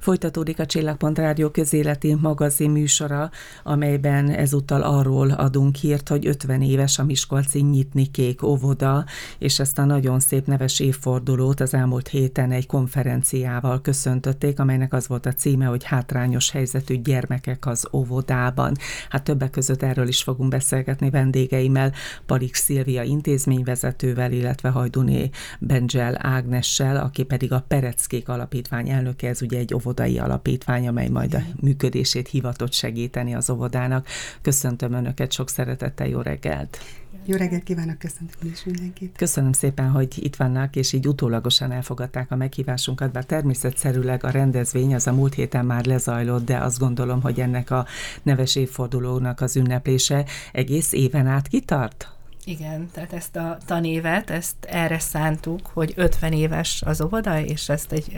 Folytatódik a Csillagpont Rádió közéleti magazin műsora, amelyben ezúttal arról adunk hírt, hogy 50 éves a Miskolci Nyitni Kék óvoda, és ezt a nagyon szép neves évfordulót az elmúlt héten egy konferenciával köszöntötték, amelynek az volt a címe, hogy hátrányos helyzetű gyermekek az óvodában. Hát többek között erről is fogunk beszélgetni vendégeimmel, Palik Szilvia intézményvezetővel, illetve Hajduné Benzsel Ágnessel, aki pedig a Pereckék Alapítvány elnöke, ez ugye egy óvoda óvodai alapítvány, amely majd a működését hivatott segíteni az óvodának. Köszöntöm Önöket, sok szeretettel, jó reggelt! Jó reggelt kívánok, köszöntöm is mindenkit. Köszönöm szépen, hogy itt vannak, és így utólagosan elfogadták a meghívásunkat, bár természetszerűleg a rendezvény az a múlt héten már lezajlott, de azt gondolom, hogy ennek a neves évfordulónak az ünneplése egész éven át kitart? Igen, tehát ezt a tanévet, ezt erre szántuk, hogy 50 éves az óvoda, és ezt egy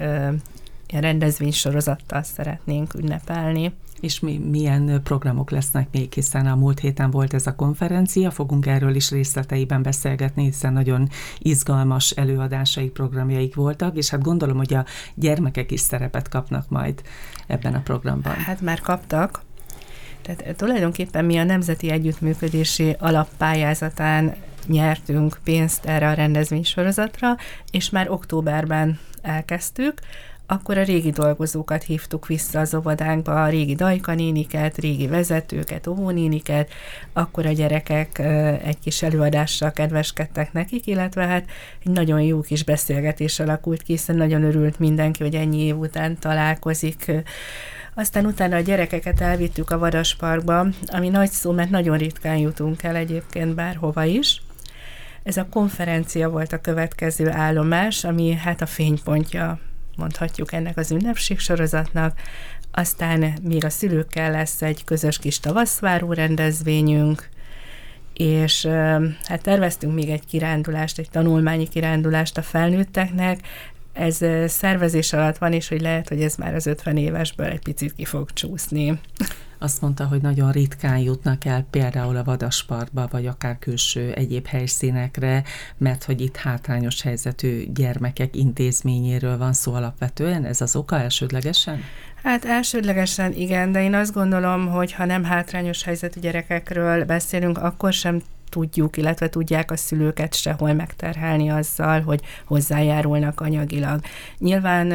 ilyen rendezvénysorozattal szeretnénk ünnepelni. És mi, milyen programok lesznek még, hiszen a múlt héten volt ez a konferencia, fogunk erről is részleteiben beszélgetni, hiszen nagyon izgalmas előadásaik, programjaik voltak, és hát gondolom, hogy a gyermekek is szerepet kapnak majd ebben a programban. Hát már kaptak, tehát tulajdonképpen mi a Nemzeti Együttműködési Alappályázatán nyertünk pénzt erre a rendezvénysorozatra, és már októberben elkezdtük akkor a régi dolgozókat hívtuk vissza az óvodánkba, a régi dajkanéniket, régi vezetőket, óvónéniket, akkor a gyerekek egy kis előadással kedveskedtek nekik, illetve hát egy nagyon jó kis beszélgetés alakult ki, hiszen nagyon örült mindenki, hogy ennyi év után találkozik aztán utána a gyerekeket elvittük a Vadasparkba, ami nagy szó, mert nagyon ritkán jutunk el egyébként bárhova is. Ez a konferencia volt a következő állomás, ami hát a fénypontja mondhatjuk ennek az ünnepségsorozatnak. Aztán még a szülőkkel lesz egy közös kis tavaszváró rendezvényünk, és hát terveztünk még egy kirándulást, egy tanulmányi kirándulást a felnőtteknek, ez szervezés alatt van, és hogy lehet, hogy ez már az 50 évesből egy picit ki fog csúszni azt mondta, hogy nagyon ritkán jutnak el például a vadasparkba, vagy akár külső egyéb helyszínekre, mert hogy itt hátrányos helyzetű gyermekek intézményéről van szó alapvetően. Ez az oka elsődlegesen? Hát elsődlegesen igen, de én azt gondolom, hogy ha nem hátrányos helyzetű gyerekekről beszélünk, akkor sem tudjuk, illetve tudják a szülőket sehol megterhelni azzal, hogy hozzájárulnak anyagilag. Nyilván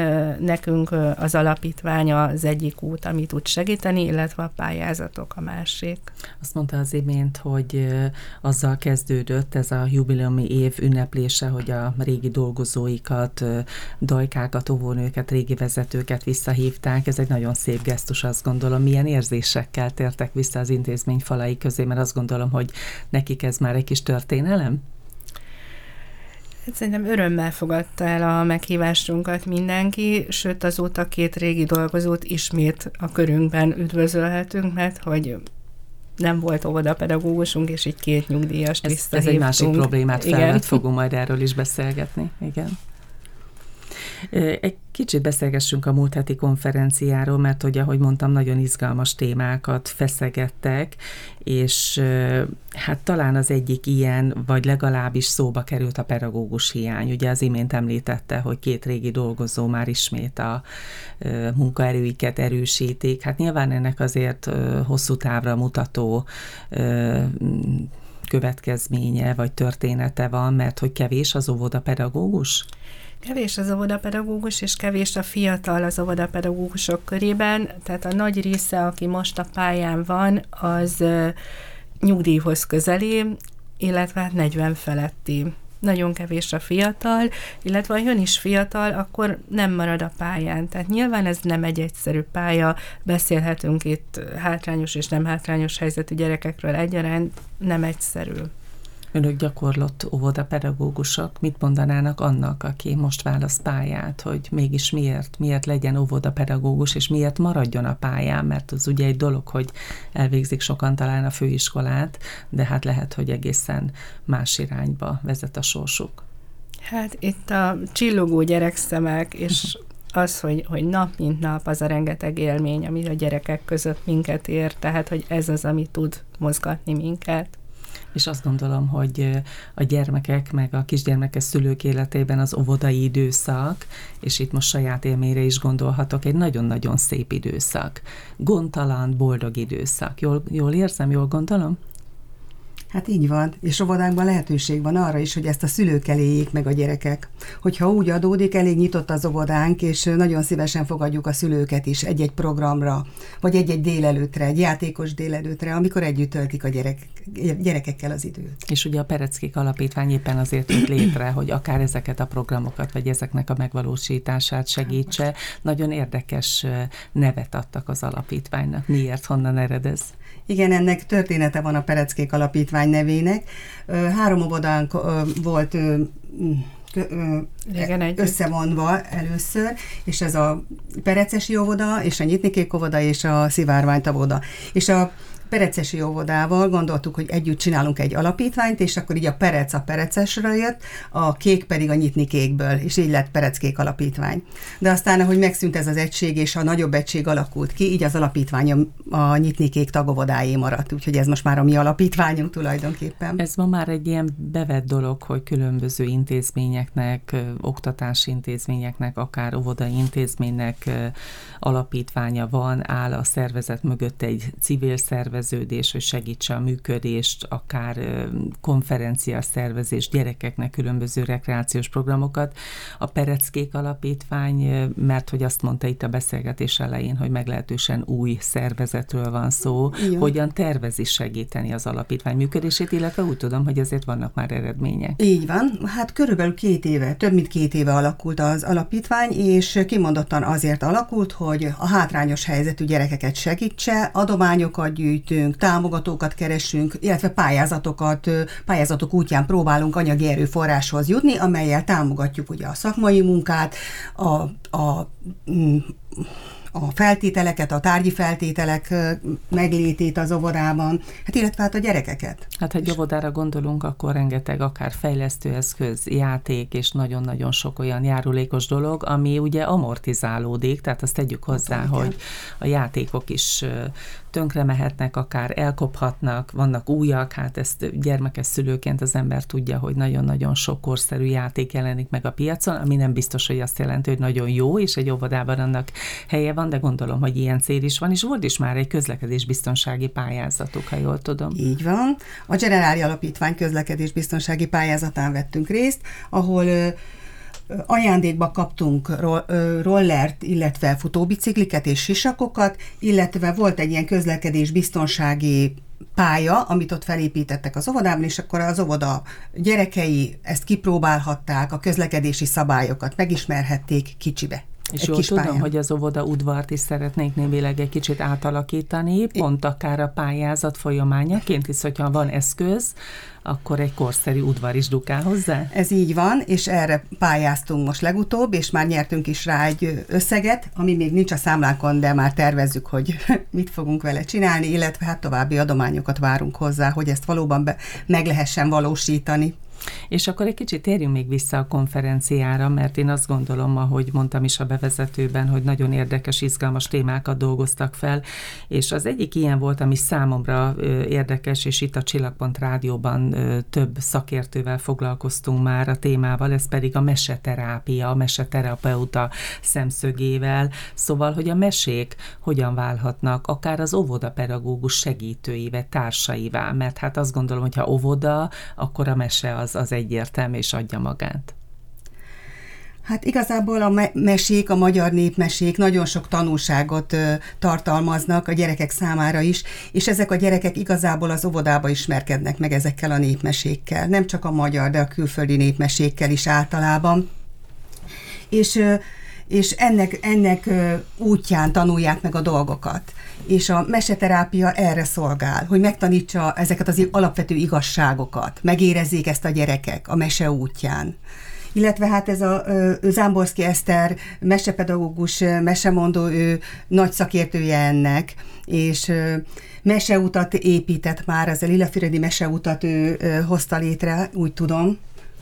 nekünk az alapítvány az egyik út, ami tud segíteni, illetve a pályázatok a másik. Azt mondta az imént, hogy azzal kezdődött ez a jubileumi év ünneplése, hogy a régi dolgozóikat, dajkákat, óvónőket, régi vezetőket visszahívták. Ez egy nagyon szép gesztus, azt gondolom. Milyen érzésekkel tértek vissza az intézmény falai közé, mert azt gondolom, hogy nekik ez már egy kis történelem? Hát szerintem örömmel fogadta el a meghívásunkat mindenki, sőt azóta két régi dolgozót ismét a körünkben üdvözölhetünk, mert hogy nem volt óvodapedagógusunk, és így két nyugdíjast ez, visszahívtunk. Ez egy másik problémát felvet, fogunk majd erről is beszélgetni. Igen. Egy kicsit beszélgessünk a múlt heti konferenciáról, mert hogy ahogy mondtam, nagyon izgalmas témákat feszegettek, és hát talán az egyik ilyen, vagy legalábbis szóba került a pedagógus hiány. Ugye az imént említette, hogy két régi dolgozó már ismét a munkaerőiket erősítik. Hát nyilván ennek azért hosszú távra mutató következménye vagy története van, mert hogy kevés az óvoda pedagógus? Kevés az óvodapedagógus, és kevés a fiatal az óvodapedagógusok körében, tehát a nagy része, aki most a pályán van, az nyugdíjhoz közeli, illetve 40 hát feletti. Nagyon kevés a fiatal, illetve ha jön is fiatal, akkor nem marad a pályán. Tehát nyilván ez nem egy egyszerű pálya, beszélhetünk itt hátrányos és nem hátrányos helyzetű gyerekekről egyaránt, nem egyszerű önök gyakorlott óvodapedagógusok mit mondanának annak, aki most választ pályát, hogy mégis miért, miért legyen óvodapedagógus, és miért maradjon a pályán, mert az ugye egy dolog, hogy elvégzik sokan talán a főiskolát, de hát lehet, hogy egészen más irányba vezet a sorsuk. Hát itt a csillogó gyerekszemek, és az, hogy, hogy nap mint nap az a rengeteg élmény, ami a gyerekek között minket ér, tehát hogy ez az, ami tud mozgatni minket És azt gondolom, hogy a gyermekek, meg a kisgyermekes szülők életében az óvodai időszak, és itt most saját élményre is gondolhatok, egy nagyon-nagyon szép időszak. Gondtalan, boldog időszak. Jól, jól érzem, jól gondolom? Hát így van, és óvodánkban lehetőség van arra is, hogy ezt a szülők eléjék meg a gyerekek. Hogyha úgy adódik, elég nyitott az óvodánk, és nagyon szívesen fogadjuk a szülőket is egy-egy programra, vagy egy-egy délelőtre, egy játékos délelőtre, amikor együtt töltik a gyerek, gyerekekkel az időt. És ugye a Pereckék Alapítvány éppen azért jött létre, hogy akár ezeket a programokat, vagy ezeknek a megvalósítását segítse. Nagyon érdekes nevet adtak az alapítványnak. Miért, honnan eredez? Igen, ennek története van a Pereckék Alapítvány nevének. Három óvodánk volt Igen, összevonva először, és ez a Perecesi óvoda, és a Nyitnikék óvoda, és a Szivárványt óvoda. És a Perecesi óvodával gondoltuk, hogy együtt csinálunk egy alapítványt, és akkor így a Perec a Perecesre jött, a kék pedig a nyitni kékből, és így lett Pereckék alapítvány. De aztán, ahogy megszűnt ez az egység, és a nagyobb egység alakult ki, így az alapítvány a nyitni kék tagovodáé maradt, úgyhogy ez most már a mi alapítványunk tulajdonképpen. Ez ma már egy ilyen bevett dolog, hogy különböző intézményeknek, oktatási intézményeknek, akár óvodai intézménynek alapítványa van, áll a szervezet mögött egy civil szervezet, szerveződés, hogy segítse a működést, akár konferencia szervezés gyerekeknek különböző rekreációs programokat. A Pereckék Alapítvány, mert hogy azt mondta itt a beszélgetés elején, hogy meglehetősen új szervezetről van szó, Jó. hogyan tervezi segíteni az alapítvány működését, illetve úgy tudom, hogy azért vannak már eredmények. Így van, hát körülbelül két éve, több mint két éve alakult az alapítvány, és kimondottan azért alakult, hogy a hátrányos helyzetű gyerekeket segítse, adományokat gyűjt, gyűjtünk, támogatókat keresünk, illetve pályázatokat, pályázatok útján próbálunk anyagi erőforráshoz jutni, amelyel támogatjuk ugye a szakmai munkát, a, a mm, a feltételeket, a tárgyi feltételek meglétét az óvodában, hát illetve hát a gyerekeket. Hát ha egy óvodára gondolunk, akkor rengeteg akár fejlesztőeszköz, játék és nagyon-nagyon sok olyan járulékos dolog, ami ugye amortizálódik, tehát azt tegyük hozzá, hát, hogy a játékok is tönkre mehetnek, akár elkophatnak, vannak újak, hát ezt gyermekes szülőként az ember tudja, hogy nagyon-nagyon sok korszerű játék jelenik meg a piacon, ami nem biztos, hogy azt jelenti, hogy nagyon jó, és egy óvodában annak helye van, de gondolom, hogy ilyen cél is van, és volt is már egy közlekedésbiztonsági pályázatuk, ha jól tudom. Így van. A Generáli Alapítvány közlekedésbiztonsági pályázatán vettünk részt, ahol ajándékba kaptunk rollert, illetve futóbicikliket és sisakokat, illetve volt egy ilyen közlekedés biztonsági pálya, amit ott felépítettek az óvodában, és akkor az óvoda gyerekei ezt kipróbálhatták, a közlekedési szabályokat megismerhették kicsibe. És egy jól tudom, pályán. hogy az óvoda udvart is szeretnék némileg egy kicsit átalakítani, pont akár a pályázat folyamányaként, hisz hogyha van eszköz, akkor egy korszerű udvar is dukál hozzá? Ez így van, és erre pályáztunk most legutóbb, és már nyertünk is rá egy összeget, ami még nincs a számlánkon, de már tervezzük, hogy mit fogunk vele csinálni, illetve hát további adományokat várunk hozzá, hogy ezt valóban be, meg lehessen valósítani. És akkor egy kicsit térjünk még vissza a konferenciára, mert én azt gondolom, ahogy mondtam is a bevezetőben, hogy nagyon érdekes, izgalmas témákat dolgoztak fel, és az egyik ilyen volt, ami számomra érdekes, és itt a Csillagpont Rádióban több szakértővel foglalkoztunk már a témával, ez pedig a meseterápia, a meseterapeuta szemszögével, szóval, hogy a mesék hogyan válhatnak akár az óvodapedagógus segítőivel, társaivá, mert hát azt gondolom, hogy ha óvoda, akkor a mese az az egyértelmű és adja magát. Hát igazából a me- mesék, a magyar népmesék nagyon sok tanulságot tartalmaznak a gyerekek számára is, és ezek a gyerekek igazából az óvodába ismerkednek meg ezekkel a népmesékkel. Nem csak a magyar, de a külföldi népmesékkel is általában. És ö, és ennek, ennek útján tanulják meg a dolgokat. És a meseterápia erre szolgál, hogy megtanítsa ezeket az alapvető igazságokat, megérezzék ezt a gyerekek a mese útján illetve hát ez a Zámborszki Eszter mesepedagógus, mesemondó, ő nagy szakértője ennek, és meseutat épített már, az a Lilafüredi meseutat ő hozta létre, úgy tudom,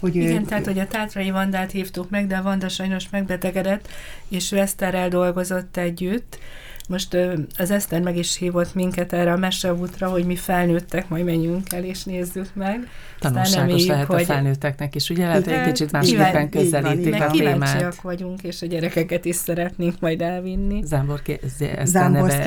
hogy Igen, ő... tehát, hogy a Tátrai Vandát hívtuk meg, de a Vanda sajnos megbetegedett, és ő Eszterrel dolgozott együtt, Most az Eszter meg is hívott minket erre a meseútra, hogy mi felnőttek, majd menjünk el és nézzük meg. Tanulságos lehet hogy... a felnőtteknek is, ugye lehet, hogy egy kicsit másképpen közelítik a témát. vagyunk, és a gyerekeket is szeretnénk majd elvinni. Zámborki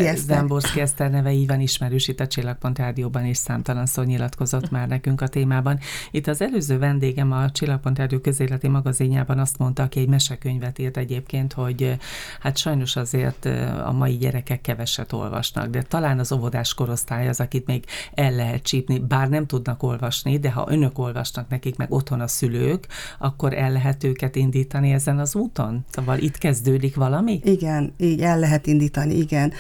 Eszter Eszter neve így van ismerős itt a Csillagpont Rádióban, és számtalan szó nyilatkozott már nekünk a témában. Itt az előző vendégem a Csillagpont Rádió közéleti magazinjában azt mondta, aki egy mesekönyvet írt egyébként, hogy hát sajnos azért a mai gyerekek keveset olvasnak, de talán az óvodás korosztály az, akit még el lehet csípni, bár nem tudnak olvasni, de ha önök olvasnak nekik, meg otthon a szülők, akkor el lehet őket indítani ezen az úton? Szóval itt kezdődik valami? Igen, így el lehet indítani, igen.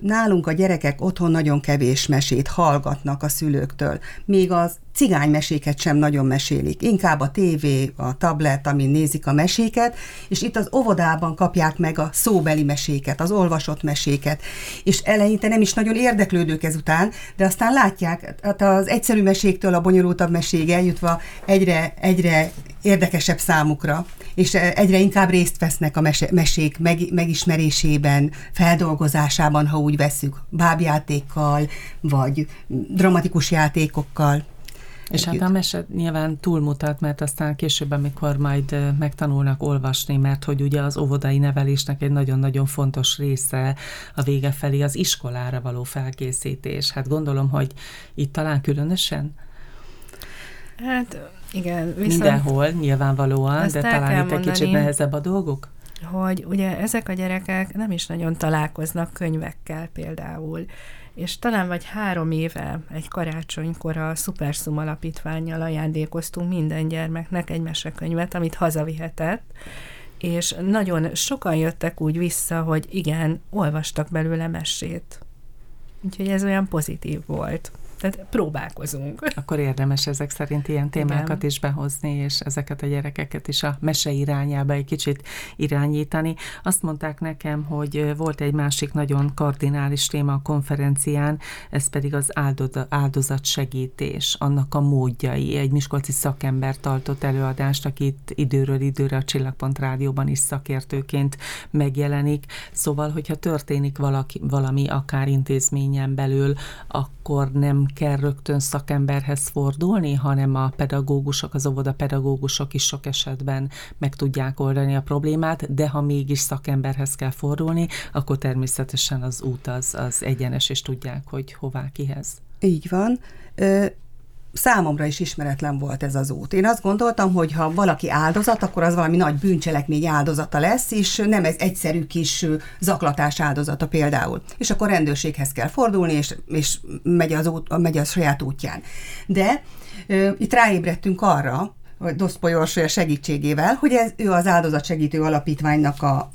Nálunk a gyerekek otthon nagyon kevés mesét hallgatnak a szülőktől, még az cigánymeséket sem nagyon mesélik. Inkább a tévé, a tablet, amin nézik a meséket, és itt az óvodában kapják meg a szóbeli meséket, az olvasott meséket. És eleinte nem is nagyon érdeklődők ezután, de aztán látják, hát az egyszerű meséktől a bonyolultabb meséig eljutva egyre, egyre érdekesebb számukra, és egyre inkább részt vesznek a mese, mesék meg, megismerésében, feldolgozásában, ha úgy veszük, bábjátékkal, vagy dramatikus játékokkal. És hát a mese nyilván túlmutat, mert aztán később, amikor majd megtanulnak olvasni, mert hogy ugye az óvodai nevelésnek egy nagyon-nagyon fontos része a vége felé az iskolára való felkészítés. Hát gondolom, hogy itt talán különösen? Hát igen. Viszont Mindenhol nyilvánvalóan, de talán itt egy kicsit nehezebb a dolgok? Hogy ugye ezek a gyerekek nem is nagyon találkoznak könyvekkel például, és talán vagy három éve egy karácsonykor a Superszum alapítványjal ajándékoztunk minden gyermeknek egy mesekönyvet, amit hazavihetett, és nagyon sokan jöttek úgy vissza, hogy igen, olvastak belőle mesét. Úgyhogy ez olyan pozitív volt. Tehát próbálkozunk. Akkor érdemes ezek szerint ilyen témákat Igen. is behozni, és ezeket a gyerekeket is a mese irányába egy kicsit irányítani. Azt mondták nekem, hogy volt egy másik nagyon kardinális téma a konferencián, ez pedig az áldozatsegítés, annak a módjai. Egy miskolci szakember tartott előadást, akit időről időre a Csillagpont Rádióban is szakértőként megjelenik. Szóval, hogyha történik valaki, valami akár intézményen belül, akkor nem kell rögtön szakemberhez fordulni, hanem a pedagógusok, az óvoda pedagógusok is sok esetben meg tudják oldani a problémát, de ha mégis szakemberhez kell fordulni, akkor természetesen az út az, az egyenes, és tudják, hogy hová kihez. Így van számomra is ismeretlen volt ez az út. Én azt gondoltam, hogy ha valaki áldozat, akkor az valami nagy bűncselekmény áldozata lesz, és nem ez egyszerű kis zaklatás áldozata például. És akkor rendőrséghez kell fordulni, és, és megy, az út, megy az saját útján. De ö, itt ráébredtünk arra, vagy Doszpoly segítségével, hogy ez, ő az áldozatsegítő alapítványnak a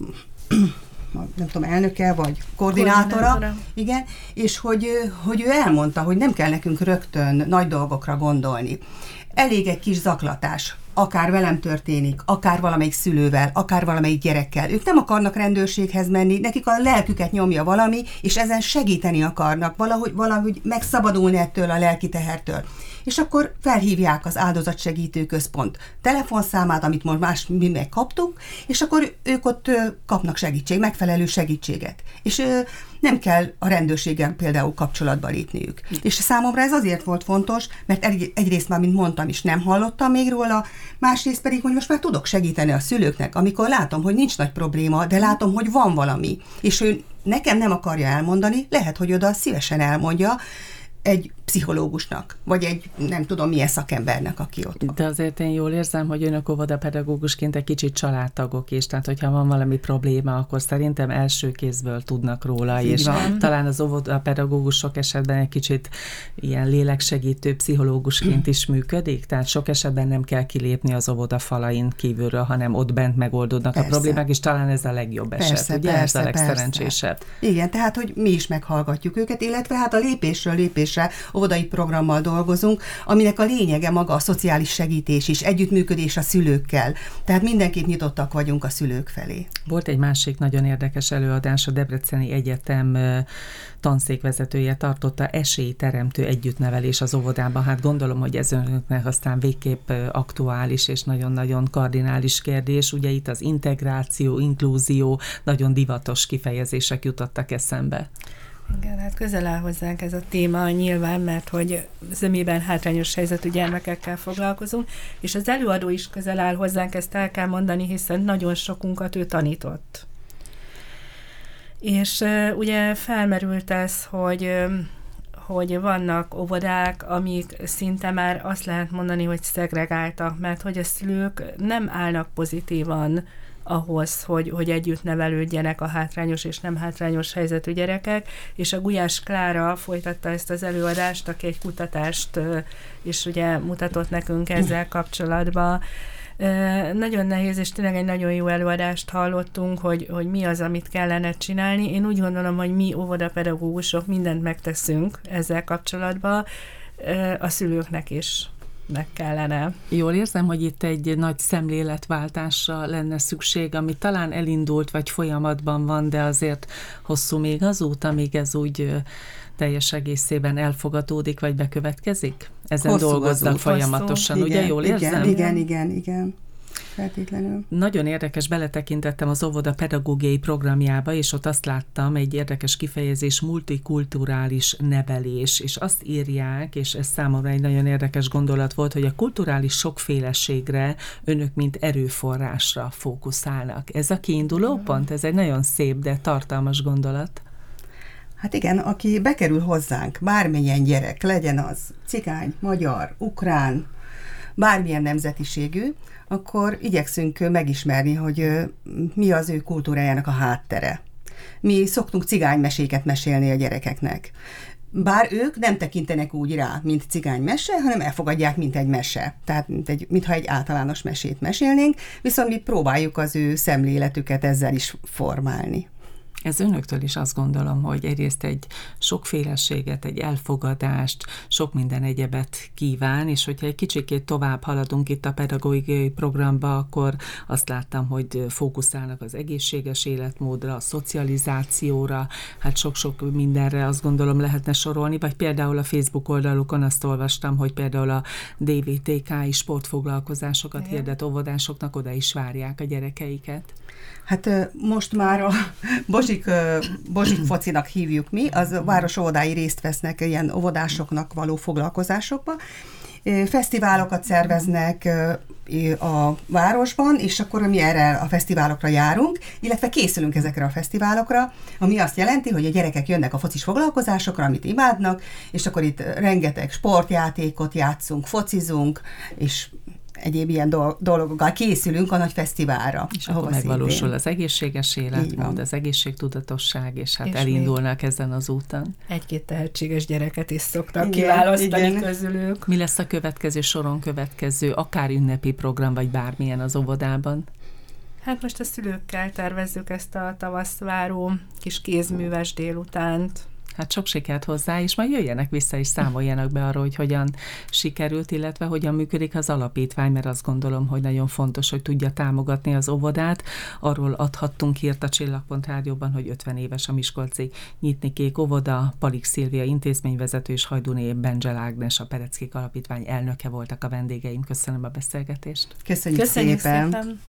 nem tudom, elnöke, vagy koordinátora, koordinátora. igen, és hogy, hogy ő elmondta, hogy nem kell nekünk rögtön nagy dolgokra gondolni. Elég egy kis zaklatás, akár velem történik, akár valamelyik szülővel, akár valamelyik gyerekkel. Ők nem akarnak rendőrséghez menni, nekik a lelküket nyomja valami, és ezen segíteni akarnak, valahogy, valahogy megszabadulni ettől a lelki tehertől és akkor felhívják az áldozatsegítő központ telefonszámát, amit most más mi megkaptunk, és akkor ők ott kapnak segítség, megfelelő segítséget. És nem kell a rendőrséggel például kapcsolatba lépniük. És számomra ez azért volt fontos, mert egy, egyrészt már, mint mondtam is, nem hallottam még róla, másrészt pedig, hogy most már tudok segíteni a szülőknek, amikor látom, hogy nincs nagy probléma, de látom, hogy van valami, és ő nekem nem akarja elmondani, lehet, hogy oda szívesen elmondja, egy pszichológusnak, vagy egy nem tudom milyen szakembernek, aki ott van. De azért én jól érzem, hogy önök óvodapedagógusként egy kicsit családtagok is, tehát hogyha van valami probléma, akkor szerintem első kézből tudnak róla, Így és van. talán az óvodapedagógus sok esetben egy kicsit ilyen léleksegítő pszichológusként is működik, tehát sok esetben nem kell kilépni az óvoda falain kívülről, hanem ott bent megoldódnak persze. a problémák, és talán ez a legjobb persze, eset, ugye? Persze, ez a legszerencsésebb. Igen, tehát, hogy mi is meghallgatjuk őket, illetve hát a lépésről lépésre óvodai programmal dolgozunk, aminek a lényege maga a szociális segítés is, együttműködés a szülőkkel. Tehát mindenképp nyitottak vagyunk a szülők felé. Volt egy másik nagyon érdekes előadás, a Debreceni Egyetem tanszékvezetője tartotta esélyteremtő együttnevelés az óvodában. Hát gondolom, hogy ez önöknek aztán végképp aktuális és nagyon-nagyon kardinális kérdés. Ugye itt az integráció, inklúzió, nagyon divatos kifejezések jutottak eszembe. Igen, hát közel áll hozzánk ez a téma nyilván, mert hogy zömében hátrányos helyzetű gyermekekkel foglalkozunk, és az előadó is közel áll hozzánk, ezt el kell mondani, hiszen nagyon sokunkat ő tanított. És ugye felmerült ez, hogy hogy vannak óvodák, amik szinte már azt lehet mondani, hogy szegregáltak, mert hogy a szülők nem állnak pozitívan ahhoz, hogy, hogy együtt nevelődjenek a hátrányos és nem hátrányos helyzetű gyerekek, és a Gulyás Klára folytatta ezt az előadást, aki egy kutatást is ugye mutatott nekünk ezzel kapcsolatban, nagyon nehéz, és tényleg egy nagyon jó előadást hallottunk, hogy, hogy mi az, amit kellene csinálni. Én úgy gondolom, hogy mi óvodapedagógusok mindent megteszünk ezzel kapcsolatban, a szülőknek is meg kellene. Jól érzem, hogy itt egy nagy szemléletváltásra lenne szükség, ami talán elindult, vagy folyamatban van, de azért hosszú még az út, amíg ez úgy teljes egészében elfogadódik, vagy bekövetkezik? Ezen hosszú dolgoznak folyamatosan, hosszú. ugye? Igen, Jól érzem? Igen, igen, igen. igen feltétlenül. Nagyon érdekes, beletekintettem az óvoda pedagógiai programjába, és ott azt láttam, egy érdekes kifejezés, multikulturális nevelés, és azt írják, és ez számomra egy nagyon érdekes gondolat volt, hogy a kulturális sokféleségre önök mint erőforrásra fókuszálnak. Ez a kiinduló pont, ez egy nagyon szép, de tartalmas gondolat. Hát igen, aki bekerül hozzánk, bármilyen gyerek, legyen az cigány, magyar, ukrán, bármilyen nemzetiségű, akkor igyekszünk megismerni, hogy mi az ő kultúrájának a háttere. Mi szoktunk cigánymeséket mesélni a gyerekeknek. Bár ők nem tekintenek úgy rá, mint cigánymese, hanem elfogadják, mint egy mese. Tehát, mint egy, mintha egy általános mesét mesélnénk, viszont mi próbáljuk az ő szemléletüket ezzel is formálni. Ez önöktől is azt gondolom, hogy egyrészt egy sokféleséget, egy elfogadást, sok minden egyebet kíván, és hogyha egy kicsikét tovább haladunk itt a pedagógiai programba, akkor azt láttam, hogy fókuszálnak az egészséges életmódra, a szocializációra, hát sok-sok mindenre azt gondolom lehetne sorolni, vagy például a Facebook oldalukon azt olvastam, hogy például a DVTK-i sportfoglalkozásokat Igen. hirdet óvodásoknak, oda is várják a gyerekeiket. Hát most már a Bozsik, Bozsik focinak hívjuk mi, az város óvodái részt vesznek ilyen óvodásoknak való foglalkozásokba. Fesztiválokat szerveznek a városban, és akkor mi erre a fesztiválokra járunk, illetve készülünk ezekre a fesztiválokra, ami azt jelenti, hogy a gyerekek jönnek a focis foglalkozásokra, amit imádnak, és akkor itt rengeteg sportjátékot játszunk, focizunk, és egyéb ilyen dolgokkal készülünk a nagy fesztiválra. És akkor megvalósul szintén. az egészséges életmód, az egészségtudatosság, és hát és elindulnak ezen az úton. Egy-két tehetséges gyereket is szoktak igen, kiválasztani igen. közülük. Mi lesz a következő soron következő, akár ünnepi program, vagy bármilyen az óvodában? Hát most a szülőkkel tervezzük ezt a tavaszváró kis kézműves délutánt, Hát sok sikert hozzá, és majd jöjjenek vissza és számoljanak be arról, hogy hogyan sikerült, illetve hogyan működik az alapítvány, mert azt gondolom, hogy nagyon fontos, hogy tudja támogatni az óvodát. Arról adhattunk hírt a Csillagpont Rádióban, hogy 50 éves a Miskolci Nyitni Kék óvoda, Palik Szilvia intézményvezető és Hajduné Benzsel Ágnes, a Pereckik Alapítvány elnöke voltak a vendégeim. Köszönöm a beszélgetést. Köszönjük, Köszönjük szépen. szépen.